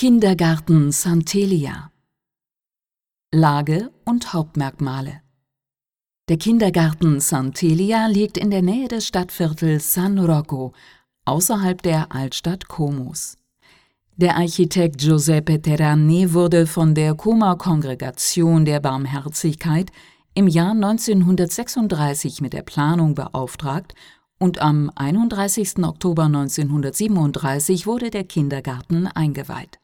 Kindergarten Santelia Lage und Hauptmerkmale Der Kindergarten Santelia liegt in der Nähe des Stadtviertels San Rocco, außerhalb der Altstadt Comos. Der Architekt Giuseppe Terrani wurde von der Coma-Kongregation der Barmherzigkeit im Jahr 1936 mit der Planung beauftragt und am 31. Oktober 1937 wurde der Kindergarten eingeweiht.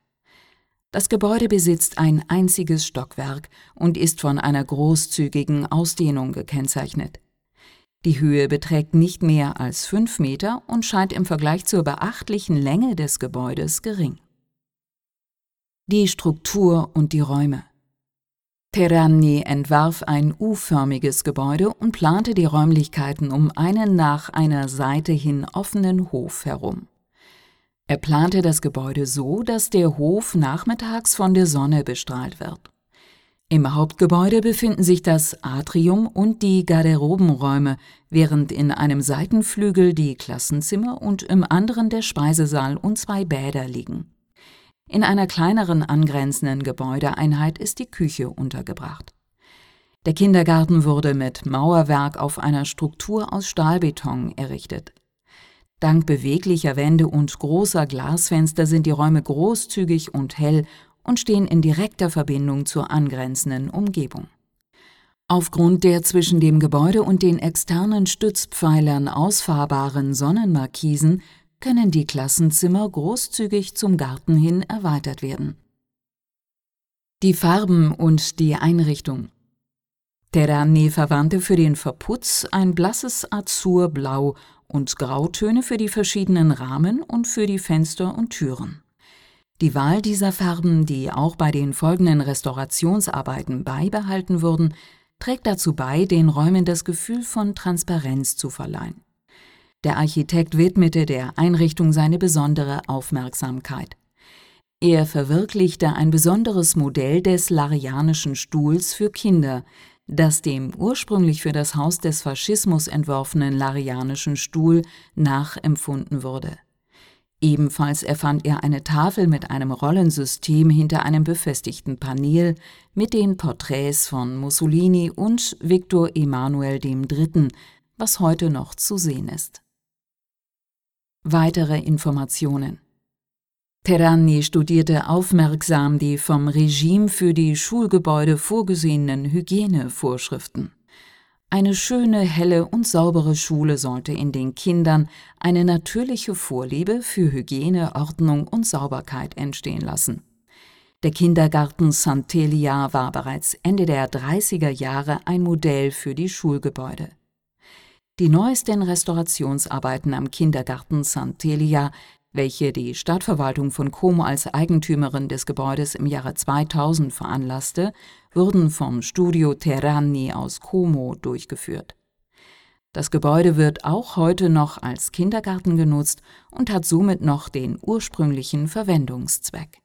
Das Gebäude besitzt ein einziges Stockwerk und ist von einer großzügigen Ausdehnung gekennzeichnet. Die Höhe beträgt nicht mehr als fünf Meter und scheint im Vergleich zur beachtlichen Länge des Gebäudes gering. Die Struktur und die Räume Terranni entwarf ein U-förmiges Gebäude und plante die Räumlichkeiten um einen nach einer Seite hin offenen Hof herum. Er plante das Gebäude so, dass der Hof nachmittags von der Sonne bestrahlt wird. Im Hauptgebäude befinden sich das Atrium und die Garderobenräume, während in einem Seitenflügel die Klassenzimmer und im anderen der Speisesaal und zwei Bäder liegen. In einer kleineren angrenzenden Gebäudeeinheit ist die Küche untergebracht. Der Kindergarten wurde mit Mauerwerk auf einer Struktur aus Stahlbeton errichtet. Dank beweglicher Wände und großer Glasfenster sind die Räume großzügig und hell und stehen in direkter Verbindung zur angrenzenden Umgebung. Aufgrund der zwischen dem Gebäude und den externen Stützpfeilern ausfahrbaren Sonnenmarkisen können die Klassenzimmer großzügig zum Garten hin erweitert werden. Die Farben und die Einrichtung Terrani verwandte für den Verputz ein blasses Azurblau und Grautöne für die verschiedenen Rahmen und für die Fenster und Türen. Die Wahl dieser Farben, die auch bei den folgenden Restaurationsarbeiten beibehalten wurden, trägt dazu bei, den Räumen das Gefühl von Transparenz zu verleihen. Der Architekt widmete der Einrichtung seine besondere Aufmerksamkeit. Er verwirklichte ein besonderes Modell des Larianischen Stuhls für Kinder, das dem ursprünglich für das Haus des Faschismus entworfenen Larianischen Stuhl nachempfunden wurde. Ebenfalls erfand er eine Tafel mit einem Rollensystem hinter einem befestigten Panel mit den Porträts von Mussolini und Viktor Emanuel III., was heute noch zu sehen ist. Weitere Informationen Terrani studierte aufmerksam die vom Regime für die Schulgebäude vorgesehenen Hygienevorschriften. Eine schöne, helle und saubere Schule sollte in den Kindern eine natürliche Vorliebe für Hygiene, Ordnung und Sauberkeit entstehen lassen. Der Kindergarten Santelia war bereits Ende der 30er Jahre ein Modell für die Schulgebäude. Die neuesten Restaurationsarbeiten am Kindergarten Santelia welche die Stadtverwaltung von Como als Eigentümerin des Gebäudes im Jahre 2000 veranlasste, wurden vom Studio Terrani aus Como durchgeführt. Das Gebäude wird auch heute noch als Kindergarten genutzt und hat somit noch den ursprünglichen Verwendungszweck